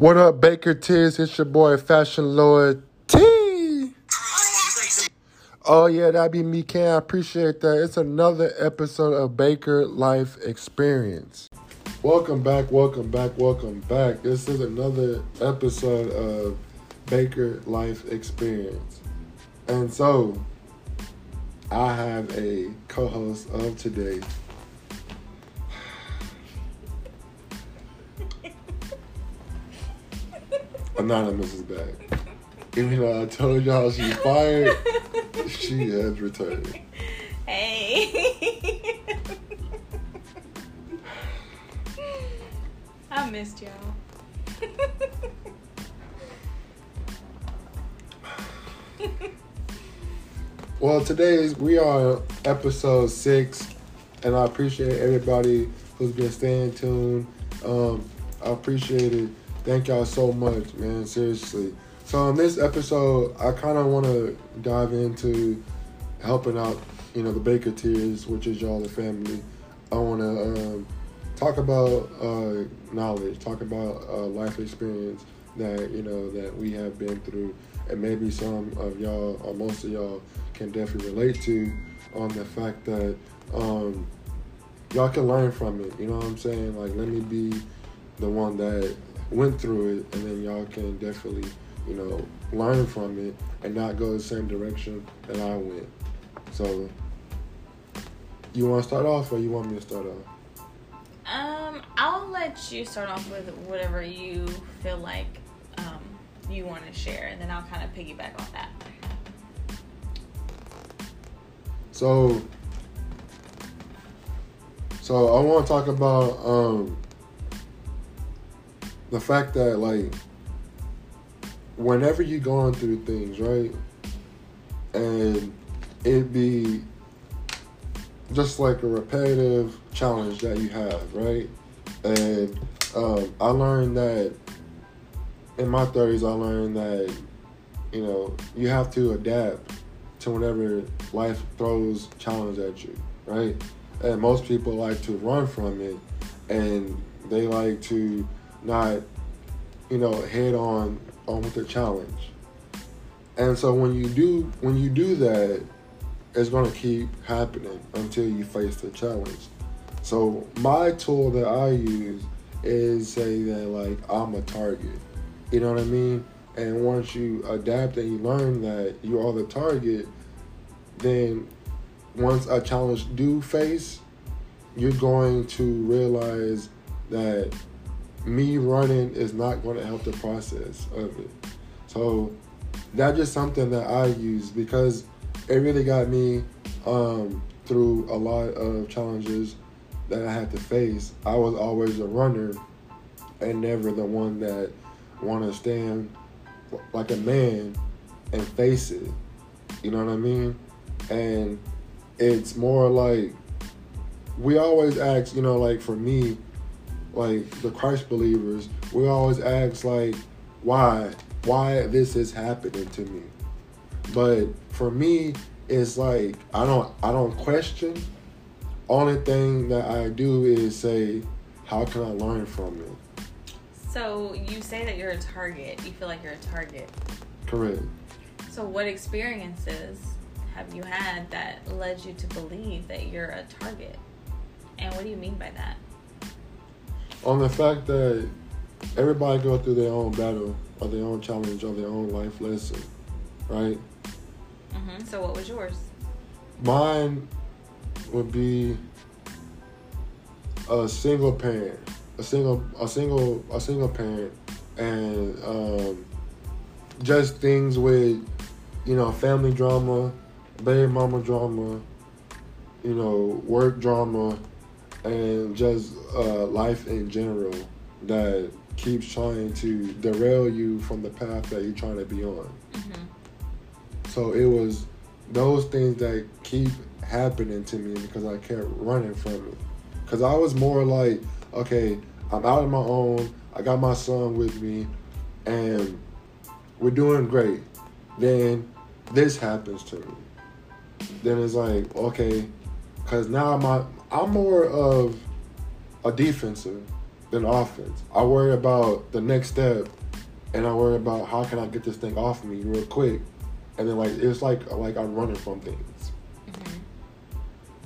What up, Baker Tiz? It's your boy Fashion Lord T. Oh yeah, that be me, Can I appreciate that. It's another episode of Baker Life Experience. Welcome back, welcome back, welcome back. This is another episode of Baker Life Experience. And so, I have a co-host of today. Anonymous is back. Even though I told y'all she's fired, she has returned. Hey. I missed y'all. Well, today is we are episode six, and I appreciate everybody who's been staying tuned. Um, I appreciate it. Thank y'all so much, man. Seriously. So in this episode, I kind of want to dive into helping out, you know, the Baker Tears, which is y'all the family. I want to um, talk about uh, knowledge, talk about uh, life experience that you know that we have been through, and maybe some of y'all or most of y'all can definitely relate to on the fact that um, y'all can learn from it. You know what I'm saying? Like, let me be the one that went through it, and then y'all can definitely, you know, learn from it and not go the same direction that I went. So, you want to start off, or you want me to start off? Um, I'll let you start off with whatever you feel like um, you want to share, and then I'll kind of piggyback on that. So, so I want to talk about um, the fact that like whenever you're going through things, right, and it be just like a repetitive challenge that you have, right, and um, I learned that in my 30s, I learned that you know you have to adapt to whenever life throws challenge at you, right? And most people like to run from it, and they like to not, you know, head on on with the challenge. And so when you do when you do that, it's gonna keep happening until you face the challenge. So my tool that I use is say that like I'm a target. You know what I mean? And once you adapt and you learn that you are the target, then once a challenge do face, you're going to realize that me running is not going to help the process of it. So that's just something that I use because it really got me um, through a lot of challenges that I had to face. I was always a runner and never the one that want to stand like a man and face it. You know what I mean? And it's more like we always ask, you know, like for me, like the Christ believers, we always ask like why why this is happening to me. But for me, it's like I don't I don't question. Only thing that I do is say, how can I learn from it? So you say that you're a target. You feel like you're a target. Correct. So what experiences have you had that led you to believe that you're a target? And what do you mean by that? On the fact that everybody go through their own battle or their own challenge or their own life lesson, right? hmm So what was yours? Mine would be a single parent, a single, a single, a single parent, and um, just things with, you know, family drama, baby mama drama, you know, work drama, and just uh, life in general that keeps trying to derail you from the path that you're trying to be on. hmm So it was those things that keep happening to me because I kept running from it. Because I was more like, okay, I'm out on my own. I got my son with me, and we're doing great. Then this happens to me. Then it's like, okay, because now I'm I'm more of a defensive. than offense. I worry about the next step, and I worry about how can I get this thing off me real quick, and then like it's like like I'm running from things. Mm-hmm.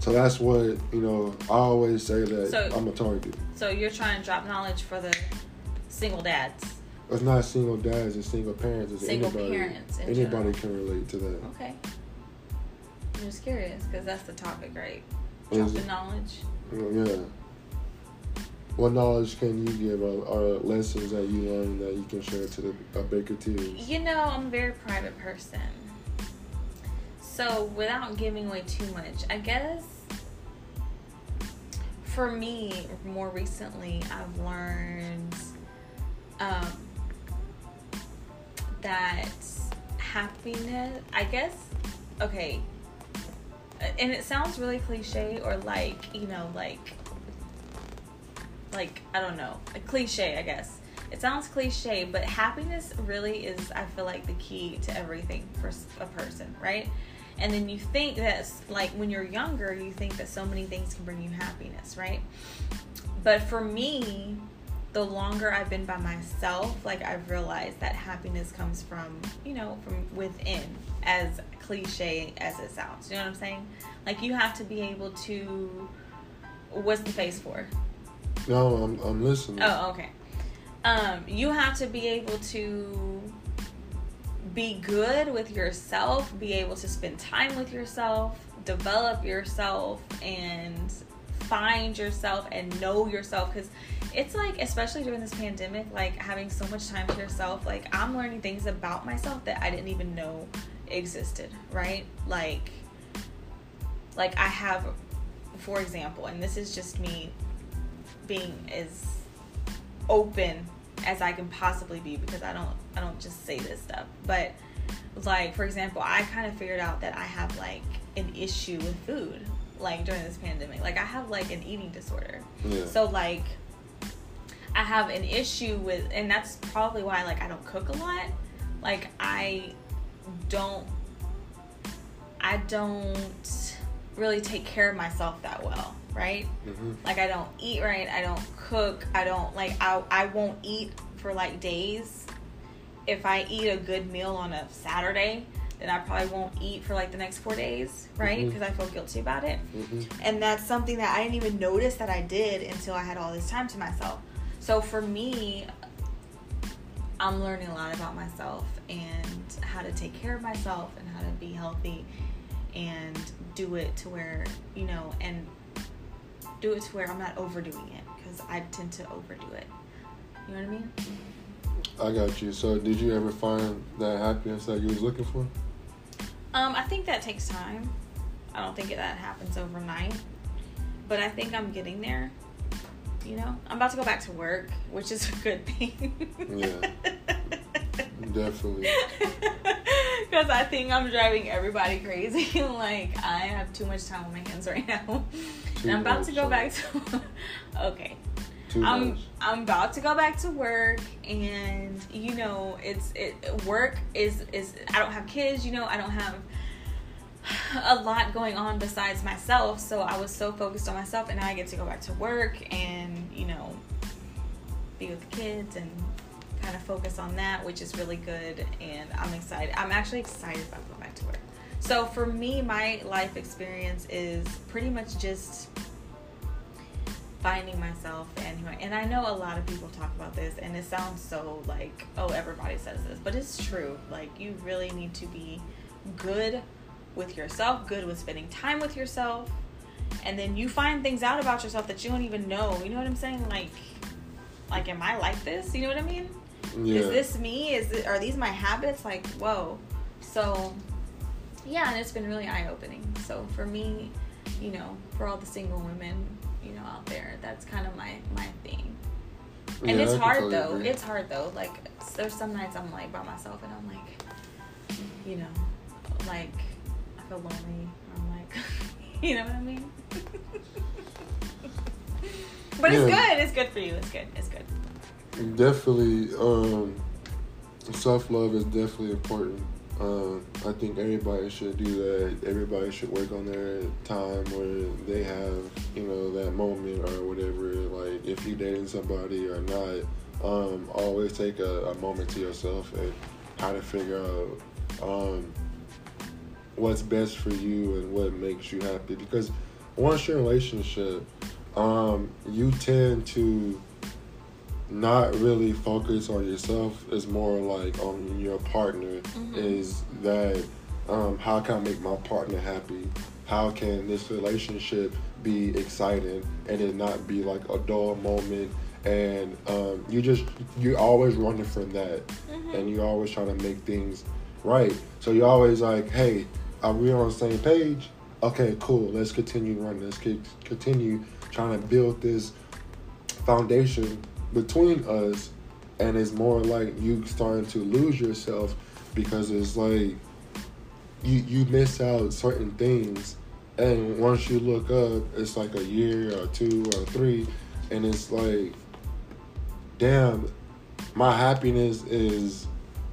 So that's what you know. I always say that So- I'm a target. So you're trying to drop knowledge for the single dads. It's not single dads, it's single parents. It's Single anybody. parents anybody general. can relate to that. Okay. I'm just curious because that's the topic, right? Is Drop the it? knowledge. Yeah. What knowledge can you give or, or lessons that you learned that you can share to the uh, Baker Tears? You know, I'm a very private person. So, without giving away too much, I guess for me, more recently, I've learned um, that happiness, I guess, okay, and it sounds really cliche or like, you know, like, like, I don't know, a cliche, I guess. It sounds cliche, but happiness really is, I feel like, the key to everything for a person, right? And then you think that, like, when you're younger, you think that so many things can bring you happiness, right? But for me, the longer I've been by myself, like, I've realized that happiness comes from, you know, from within, as cliche as it sounds. You know what I'm saying? Like, you have to be able to. What's the face for? No, I'm, I'm listening. Oh, okay. Um, you have to be able to be good with yourself, be able to spend time with yourself, develop yourself, and find yourself and know yourself. Because it's like, especially during this pandemic, like having so much time to yourself, like I'm learning things about myself that I didn't even know existed, right? Like, like I have, for example, and this is just me being as open as I can possibly be because I don't I don't just say this stuff. But like for example, I kind of figured out that I have like an issue with food like during this pandemic. Like I have like an eating disorder. Yeah. So like I have an issue with and that's probably why like I don't cook a lot. Like I don't I don't really take care of myself that well, right? hmm like I don't eat right, I don't cook, I don't like I I won't eat for like days. If I eat a good meal on a Saturday, then I probably won't eat for like the next 4 days, right? Because I feel guilty about it. hmm And that's something that I didn't even notice that I did until I had all this time to myself. So for me, I'm learning a lot about myself and how to take care of myself and how to be healthy and do it to where, you know, and do it to where I'm not overdoing it because I tend to overdo it. You know what I mean? I got you. So, did you ever find that happiness that you was looking for? Um, I think that takes time. I don't think that happens overnight, but I think I'm getting there. You know, I'm about to go back to work, which is a good thing. Yeah. Definitely. Because I think I'm driving everybody crazy. like I have too much time on my hands right now, Too and I'm about much to go time. back to. okay, Too I'm much. I'm about to go back to work, and you know, it's it work is is I don't have kids, you know, I don't have a lot going on besides myself, so I was so focused on myself, and now I get to go back to work and you know, be with the kids and kind of focus on that, which is really good, and I'm excited. I'm actually excited about going back to work. So for me, my life experience is pretty much just finding myself and who I, and I know a lot of people talk about this and it sounds so like oh everybody says this but it's true like you really need to be good with yourself good with spending time with yourself and then you find things out about yourself that you don't even know you know what I'm saying like like am I like this you know what I mean Yeah. is this me? Is it, are these my habits? Like whoa. So yeah and it's been really eye-opening. So for me you know for all the single women you know out there that's kind of my my thing. And Yeah, it's hard totally though. agree. it's hard though. Like there's some nights i'm like by myself and i'm like you know like i feel lonely i'm like you know what i mean? But it's good. It's good for you. It's good. It's good Definitely, um, self love is definitely important. Um, I think everybody should do that. Everybody should work on their time where they have, you know, that moment or whatever. Like if you're dating somebody or not, um, always take a, a moment to yourself and how to figure out um, what's best for you and what makes you happy. Because once you're in a relationship, um, you tend to not really focus on yourself. It's more like on your partner. Mhm. Is that um, how can I make my partner happy? How can this relationship be exciting and it not be like a dull moment? And um, you just you're always running from that, Mhm. and you're always trying to make things right. So you're always like, hey, are we on the same page? Okay, cool. Let's continue running. Let's continue trying to build this foundation between us. And it's more like you starting to lose yourself because it's like you you miss out certain things, and once you look up, it's like a year or two or three, and it's like, damn, my happiness is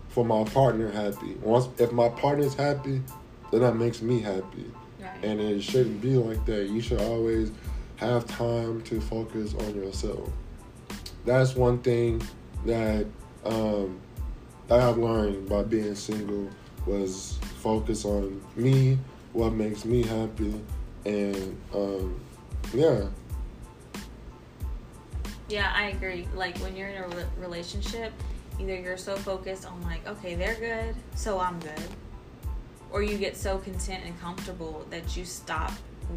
for my partner happy. Once if my partner's happy, then that makes me happy. Right. And it shouldn't be like that. You should always have time to focus on yourself. That's one thing that um, that I've learned by being single was focus on me, what makes me happy, and um, yeah, Yeah, I agree. Like when you're in a re- relationship, either you're so focused on like, okay, they're good, so I'm good, or you get so content and comfortable that you stop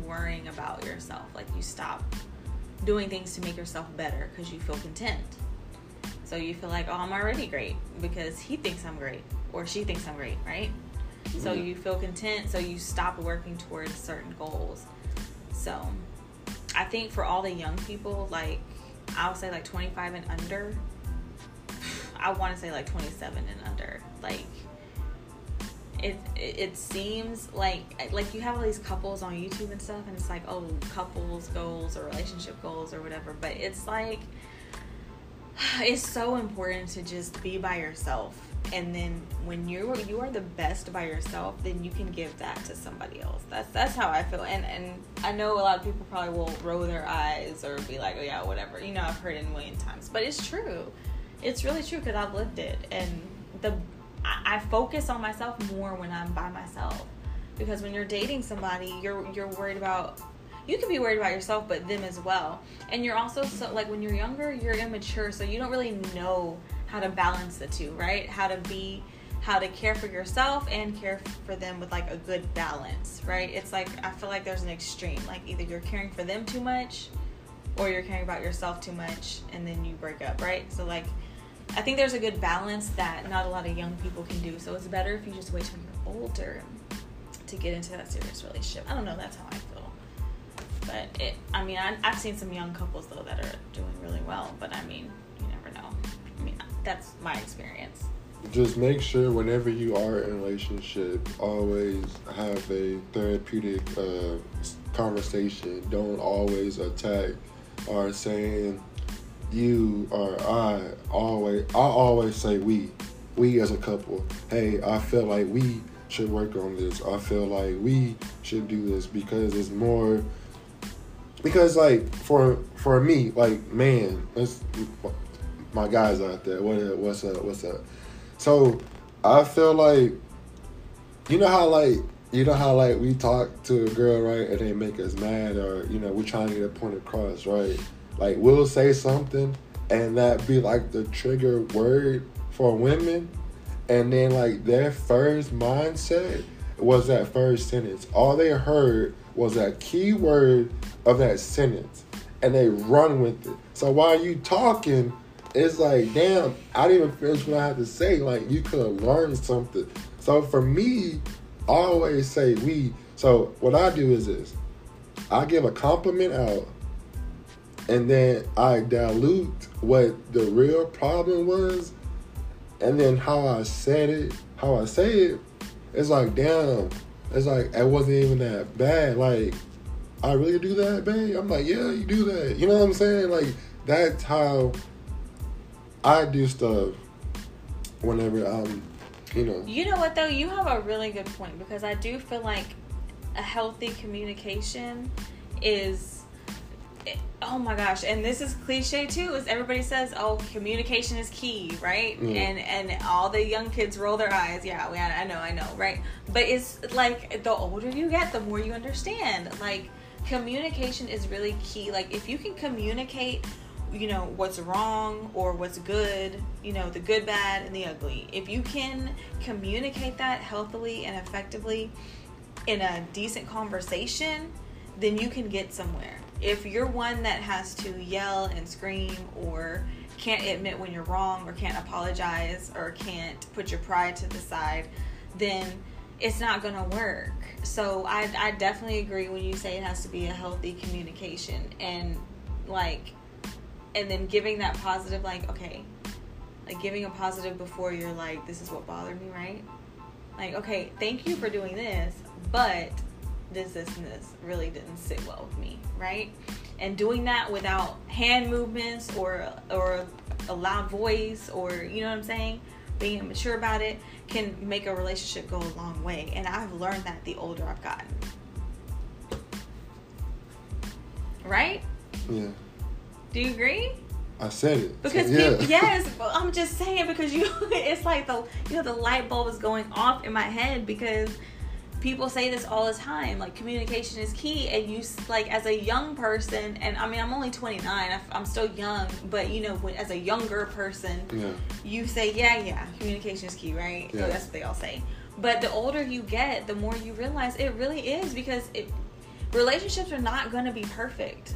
worrying about yourself. Like you stop doing things to make yourself better because you feel content. So you feel like, oh, I'm already great because he thinks I'm great or she thinks I'm great, right? So Mhm. you feel content, so you stop working towards certain goals. So I think for all the young people, like I would say like 25 and under, I want to say like 27 and under. Like it, it seems like like you have all these couples on YouTube and stuff, and it's like oh couples goals or relationship goals or whatever. But it's like it's so important to just be by yourself and then when you're you are the best by yourself then you can give that to somebody else that's that's how i feel and and i know a lot of people probably will roll their eyes or be like oh yeah whatever you know i've heard it a million times but it's true it's really true because i've lived it and the I, focus on myself more when i'm by myself. Because when you're dating somebody you're you're worried about you can be worried about yourself but them as well. And you're also so like when you're younger you're immature so you don't really know how to balance the two right? How to be how to care for yourself and care for them with like a good balance right? It's like i feel like there's an extreme like either you're caring for them too much or you're caring about yourself too much and then you break up right? So like i think there's a good balance that not a lot of young people can do. So it's better if you just wait till you're older to get into that serious relationship. I don't know that's how i feel. But it i mean I, i've seen some young couples though that are doing really well. But i mean you never know. I mean that's my experience. Just make sure whenever you are in a relationship, always have a therapeutic uh, conversation. Don't always attack or saying you or I. Always, I always say we, we as a couple. Hey, I feel like we should work on this. I feel like we should do this because it's more. Because like for for me, like man, my guys out there. What what's up? What's up? So I feel like you know how like you know how like we talk to a girl right and they make us mad or you know we're trying to get a point across right like we'll say something and that be like the trigger word for women and then like their first mindset was that first sentence all they heard was that key word of that sentence and they run with it so while you talking it's like, damn, I didn't even finish what I had to say. Like, you could have learned something. So for me, I always say we. So what I do is this: I give a compliment out, and then I dilute what the real problem was, and then how I said it, how I say it. It's like, damn, it's like it wasn't even that bad. Like, I really do that, babe. I'm like, yeah, you do that. You know what I'm saying? Like, that's how I do stuff whenever I'm you know. You know what though? You have a really good point because I do feel like a healthy communication is oh my gosh and this is cliche too is everybody says oh communication is key right? Yeah. and and all the young kids roll their eyes. Yeah we, i know i know right? But it's like the older you get the more you understand. Like communication is really key. Like if you can communicate you know what's wrong or what's good you know the good bad and the ugly if you can communicate that healthily and effectively in a decent conversation then you can get somewhere if you're one that has to yell and scream or can't admit when you're wrong or can't apologize or can't put your pride to the side then it's not going to work. So I, I definitely agree when you say it has to be a healthy communication and like and then giving that positive like okay like giving a positive before you're like this is what bothered me right? Like okay thank you for doing this but this this and this really didn't sit well with me right and doing that without hand movements or or a loud voice or you know what i'm saying being immature about it can make a relationship go a long way and i've learned that the older i've gotten right Yeah. do you agree I said it. because yeah. people, yes, I'm just saying because you, it's like the you know the light bulb is going off in my head because people say this all the time. Like communication is key, and you like as a young person, and I mean I'm only 29, I- I'm still young, but you know when, as a younger person, Yeah. you say yeah yeah communication is key, right? So Yeah. that's what they all say. But the older you get, the more you realize it really is because it relationships are not going to be perfect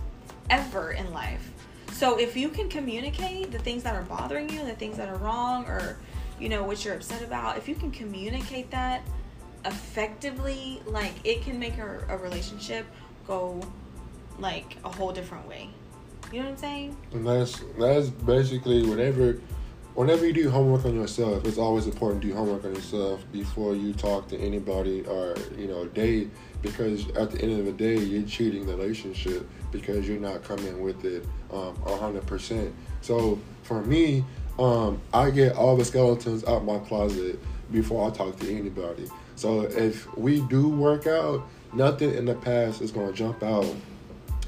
ever in life. So if you can communicate the things that are bothering you, the things that are wrong, or you know what you're upset about, if you can communicate that effectively, like it can make a, a relationship go like a whole different way. You know what I'm saying? And that's that's basically whenever whenever you do homework on yourself, it's always important to do homework on yourself before you talk to anybody or you know date because at the end of the day you're cheating the relationship because you're not coming with it um hundred percent. So for me, um, I get all the skeletons out my closet before I talk to anybody. So if we do work out, nothing in the past is gonna jump out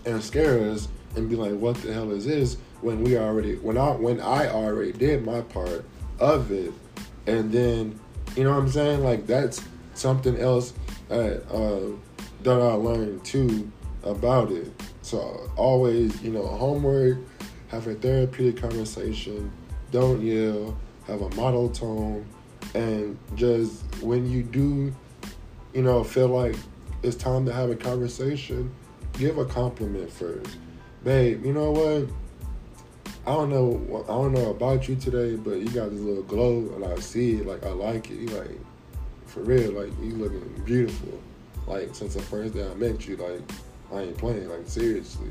and scare us and be like, "What the hell is this?" When we already, when I, when I already did my part of it, and then, you know what I'm saying? Like that's something else that uh, that I learned too about it. So always, you know, homework, have a therapeutic conversation, don't yell, have a model tone, and just when you do, you know, feel like it's time to have a conversation, give a compliment first. Babe, you know what? I don't know I don't know about you today, but you got this little glow and I see it, like I like it. You like for real, like you looking beautiful. Like since the first day I met you, like I ain't playing, like seriously.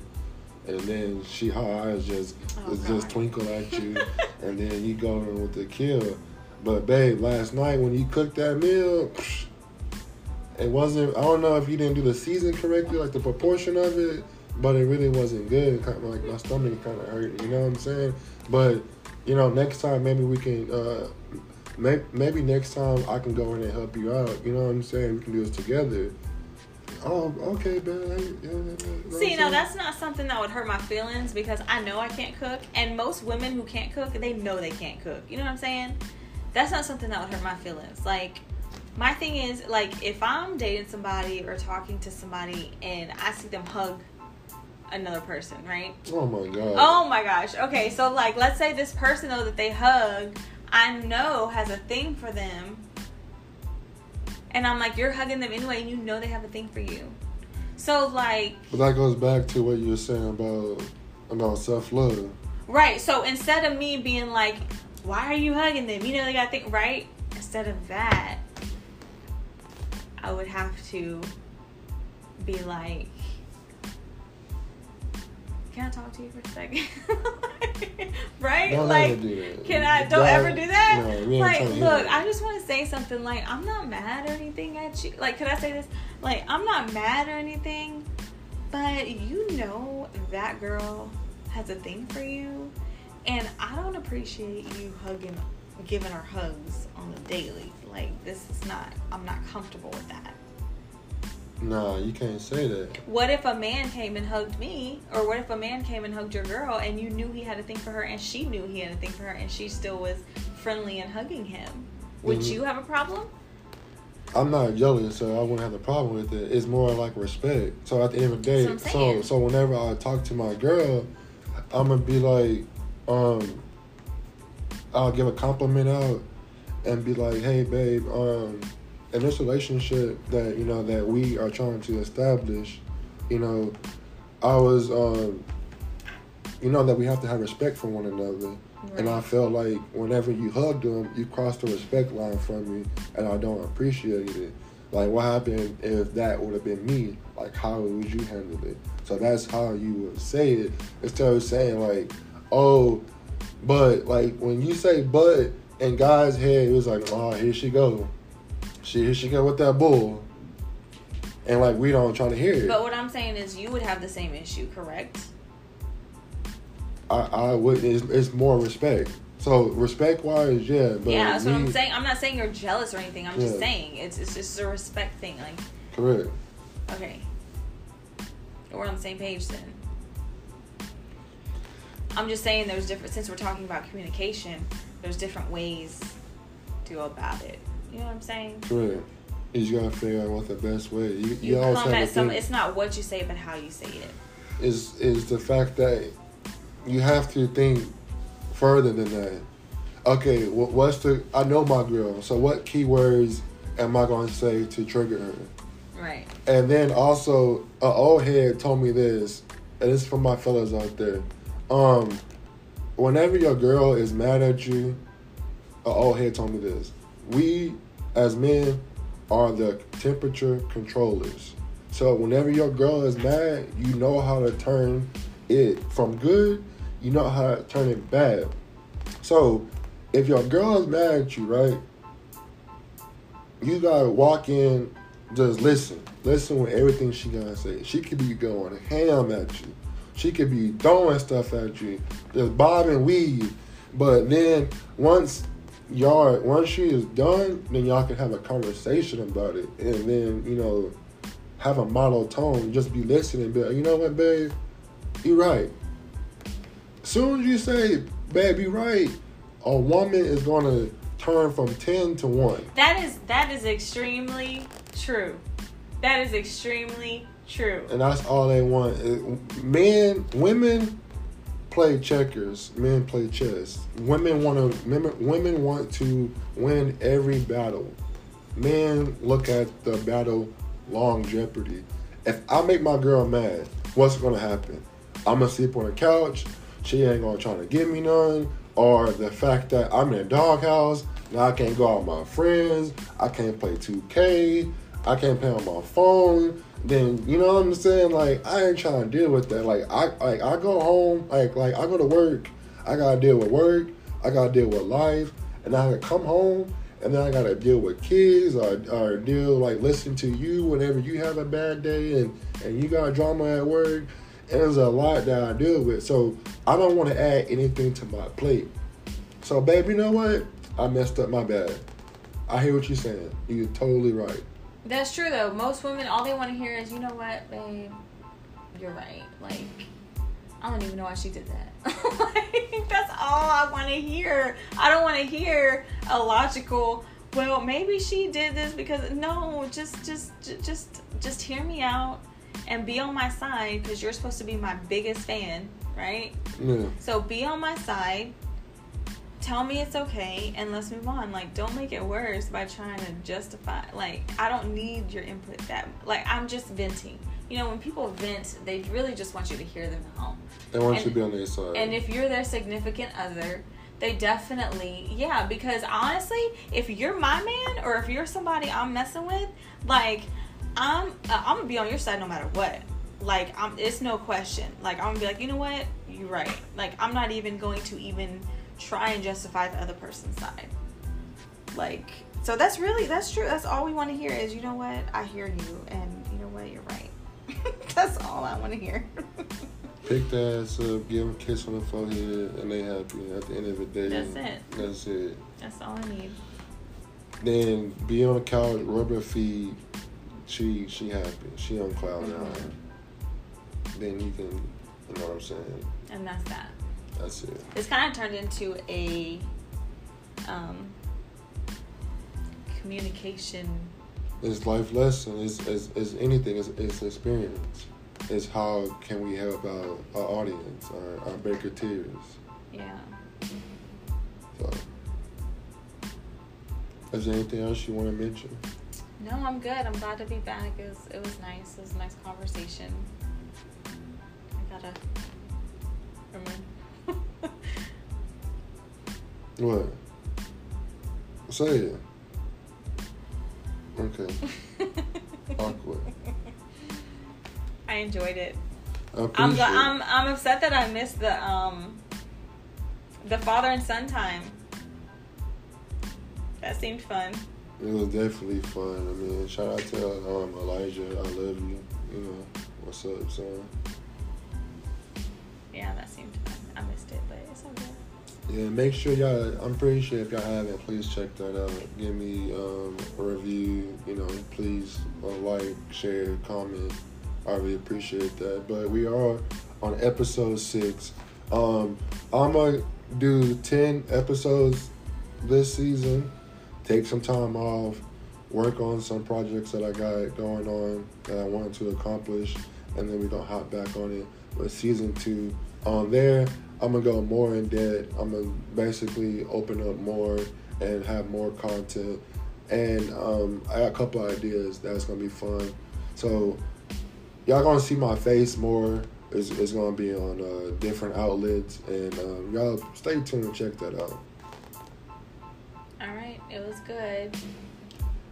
And then she her eyes just Oh, just, just twinkle at you and then you go in with the kill. But babe, last night when you cooked that meal, it wasn't. I don't know if you didn't do the season correctly, like the proportion of it, but it really wasn't good. Kind of like my stomach kind of hurt. You know what I'm saying? But you know, next time maybe we can. uh Maybe, maybe next time I can go in and help you out. You know what I'm saying? We can do this together. Oh, okay, babe. Yeah, yeah, yeah, you know what See, now that's not something that would hurt my feelings because I know I can't cook, and most women who can't cook, they know they can't cook. You know what I'm saying? That's not something that would hurt my feelings. Like, my thing is, like, if I'm dating somebody or talking to somebody and I see them hug another person, right? Oh my god. Oh my gosh. Okay, so like, let's say this person though that they hug, I know has a thing for them, and I'm like, you're hugging them anyway, and you know they have a thing for you. So like, But that goes back to what you were saying about about self love. Right. So instead of me being like, why are you hugging them? You know, they got to think, right? Instead of that, I would have to be like, can I talk to you for a second? right? Don't like, do can I? Don't ever do that. No, like, trying to hear look. I just want to say something. Like, I'm not mad or anything at you. Like, could I say this? Like, I'm not mad or anything, but you know that girl has a thing for you, and I don't appreciate you hugging giving her hugs on the daily. Like this is not. I'm not comfortable with that. Nah, you can't say that. What if a man came and hugged me, or what if a man came and hugged your girl, and you knew he had a thing for her, and she knew he had a thing for her, and she still was friendly and hugging him? Would Mhm. you have a problem? I'm not jealous, so I wouldn't have a problem with it. It's more like respect. So at the end of the day, That's what I'm so so whenever I talk to my girl, I'm gonna be like, um, I'll give a compliment out and be like, hey babe, um, in this relationship that you know that we are trying to establish, you know, I was um, you know that we have to have respect for one another. And I felt like whenever you hugged them, you crossed the respect line from me, and I don't appreciate it. Like, what happened if that would have been me? Like, how would you handle it? So that's how you would say it instead of saying like, "Oh, but like when you say but in God's head, it was like, oh, here she go, she here she go with that bull, and like we don't try to hear it. But what I'm saying is, you would have the same issue, correct? I I would. It's, it's more respect. So respect wise, yeah. But yeah, that's what I'm saying. I'm not saying you're jealous or anything. I'm just saying it's it's just a respect thing. Like, Correct. okay, we're on the same page then. I'm just saying there's different. Since we're talking about communication, there's different ways to go about it. You know what I'm saying? Correct. You just gotta figure out what the best way. You, you, You always come have at to some. It's not what you say, but how you say it. is is the fact that you have to think further than that. Okay, what, what's the? I know my girl, so what keywords am I going to say to trigger her? Right. And then also, an old head told me this, and it's for my fellas out there. Um, whenever your girl is mad at you, an old head told me this. We, as men, are the temperature controllers. So whenever your girl is mad, you know how to turn it from good. You know how to turn it bad. So if your girl is mad at you, right? You gotta walk in, just listen. Listen with everything she gotta say. She could be going ham at you. She could be throwing stuff at you, just bob and weave. But then once y'all, once she is done, then y'all can have a conversation about it, and then you know, have a model tone. Just be listening, like, you know what, babe, you right. Soon as you say, babe, you right, a woman is gonna turn from ten to one. That is that is extremely true. That is extremely true. and that's all they want. Men, women play checkers. Men play chess. Women want to. Women, women want to win every battle. Men look at the battle long jeopardy. If I make my girl mad, what's gonna happen? I'm gonna sleep on the couch. She ain't gonna try to give me none. Or the fact that I'm in a doghouse. Now I can't go out with my friends. I can't play 2K. I can't pay on my phone. Then you know what I'm saying? Like I ain't trying to deal with that. Like I like I go home. Like like I go to work. I gotta deal with work. I gotta deal with life. And I gotta come home. And then I gotta deal with kids or, or deal like listen to you whenever you have a bad day and and you got drama at work. And there's a lot that I deal with. So I don't want to add anything to my plate. So babe, you know what? I messed up my bad. I hear what you're saying. You're totally right. That's true though. Most women, all they want to hear is, you know what, babe, you're right. Like, I don't even know why she did that. like, that's all I want to hear. I don't want to hear a logical. Well, maybe she did this because no, just, just, ju- just, just hear me out and be on my side because you're supposed to be my biggest fan, right? Yeah. So be on my side. Tell me it's okay and let's move on. Like don't make it worse by trying to justify like I don't need your input that like I'm just venting. You know, when people vent, they really just want you to hear them out. They want you And- to be on their side. And if you're their significant other, they definitely, yeah, because honestly, if you're my man or if you're somebody I'm messing with, like, I'm uh, I'm gonna be on your side no matter what. Like, I'm it's no question. Like, I'm gonna be like, you know what, you're right. Like, I'm not even going to even try and justify the other person's side. Like, so that's really that's true. That's all we want to hear is, you know what, I hear you, and you know what, you're right. that's all I want to hear. pick the ass up, give them a kiss on the forehead, and they happy. At the end of the day, That's it. That's it. That's all I need. Then be on the couch, rub her feet. She she happy. She on cloud nine. Mm-hmm. Then you can, you know what I'm saying. And that's that. That's it. It's kind of turned into a um, communication. It's life lesson. It's, it's, it's anything. It's, it's experience. It's how can we help our, our audience, our, our Baker Tears. Yeah. So, is there anything else you want to mention? No, I'm good. I'm glad to be back. It was, it was nice. It was a nice conversation. I gotta remember. What? Say it. Okay. Awkward. I enjoyed it. I I'm, gl- I'm I'm upset that I missed the um the father and son time. That seemed fun. it. It was definitely fun. I mean, shout out to um, Elijah. I love you. You know, what's up, son? Yeah, that seemed Yeah, make sure y'all. I'm pretty sure if y'all haven't, please check that out. Give me um, a review. You know, please uh, like, share, comment. I really appreciate that. But we are on episode six. Um, I'm gonna do ten episodes this season. Take some time off. Work on some projects that I got going on that I wanted to accomplish, and then we're gonna hop back on it with season two. On there, I'm gonna go more in depth. I'm gonna basically open up more and have more content. And um, I got a couple ideas that's gonna be fun. So y'all gonna see my face more. It's, it's gonna be on uh, different outlets, and um, y'all stay tuned and check that out. All right, it was good.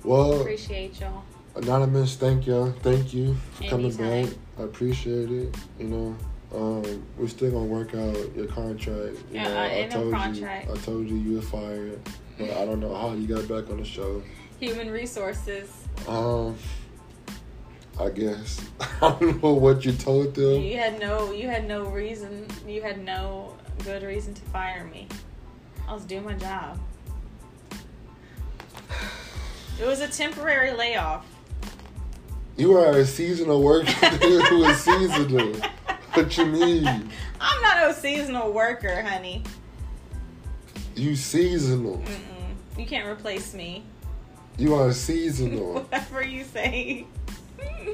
Well, Appreciate y'all. anonymous, thank y'all, thank you for coming back. I appreciate it. You know, um, we're still gonna work out your contract. You Yeah, know, uh, I told contract. you, I told you you were fired, but I don't know how you got back on the show. Human resources. Um, I guess I don't know what you told them. You had no you had no reason you had no good reason to fire me. I was doing my job. It was a temporary layoff. You are a seasonal worker who is seasonal. What you mean? I'm not a seasonal worker, honey. You seasonal. Mm-mm. You can't replace me. You are seasonal. Whatever you say.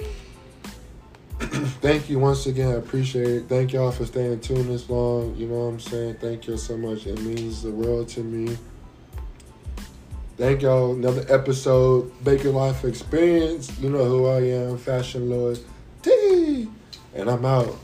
Thank you once again. I appreciate it. Thank y'all for staying tuned this long. You know what I'm saying? Thank you so much. It means the world to me. Thank y'all. Another episode, Baker Life Experience. You know who I am, Fashion Lord T. And I'm out.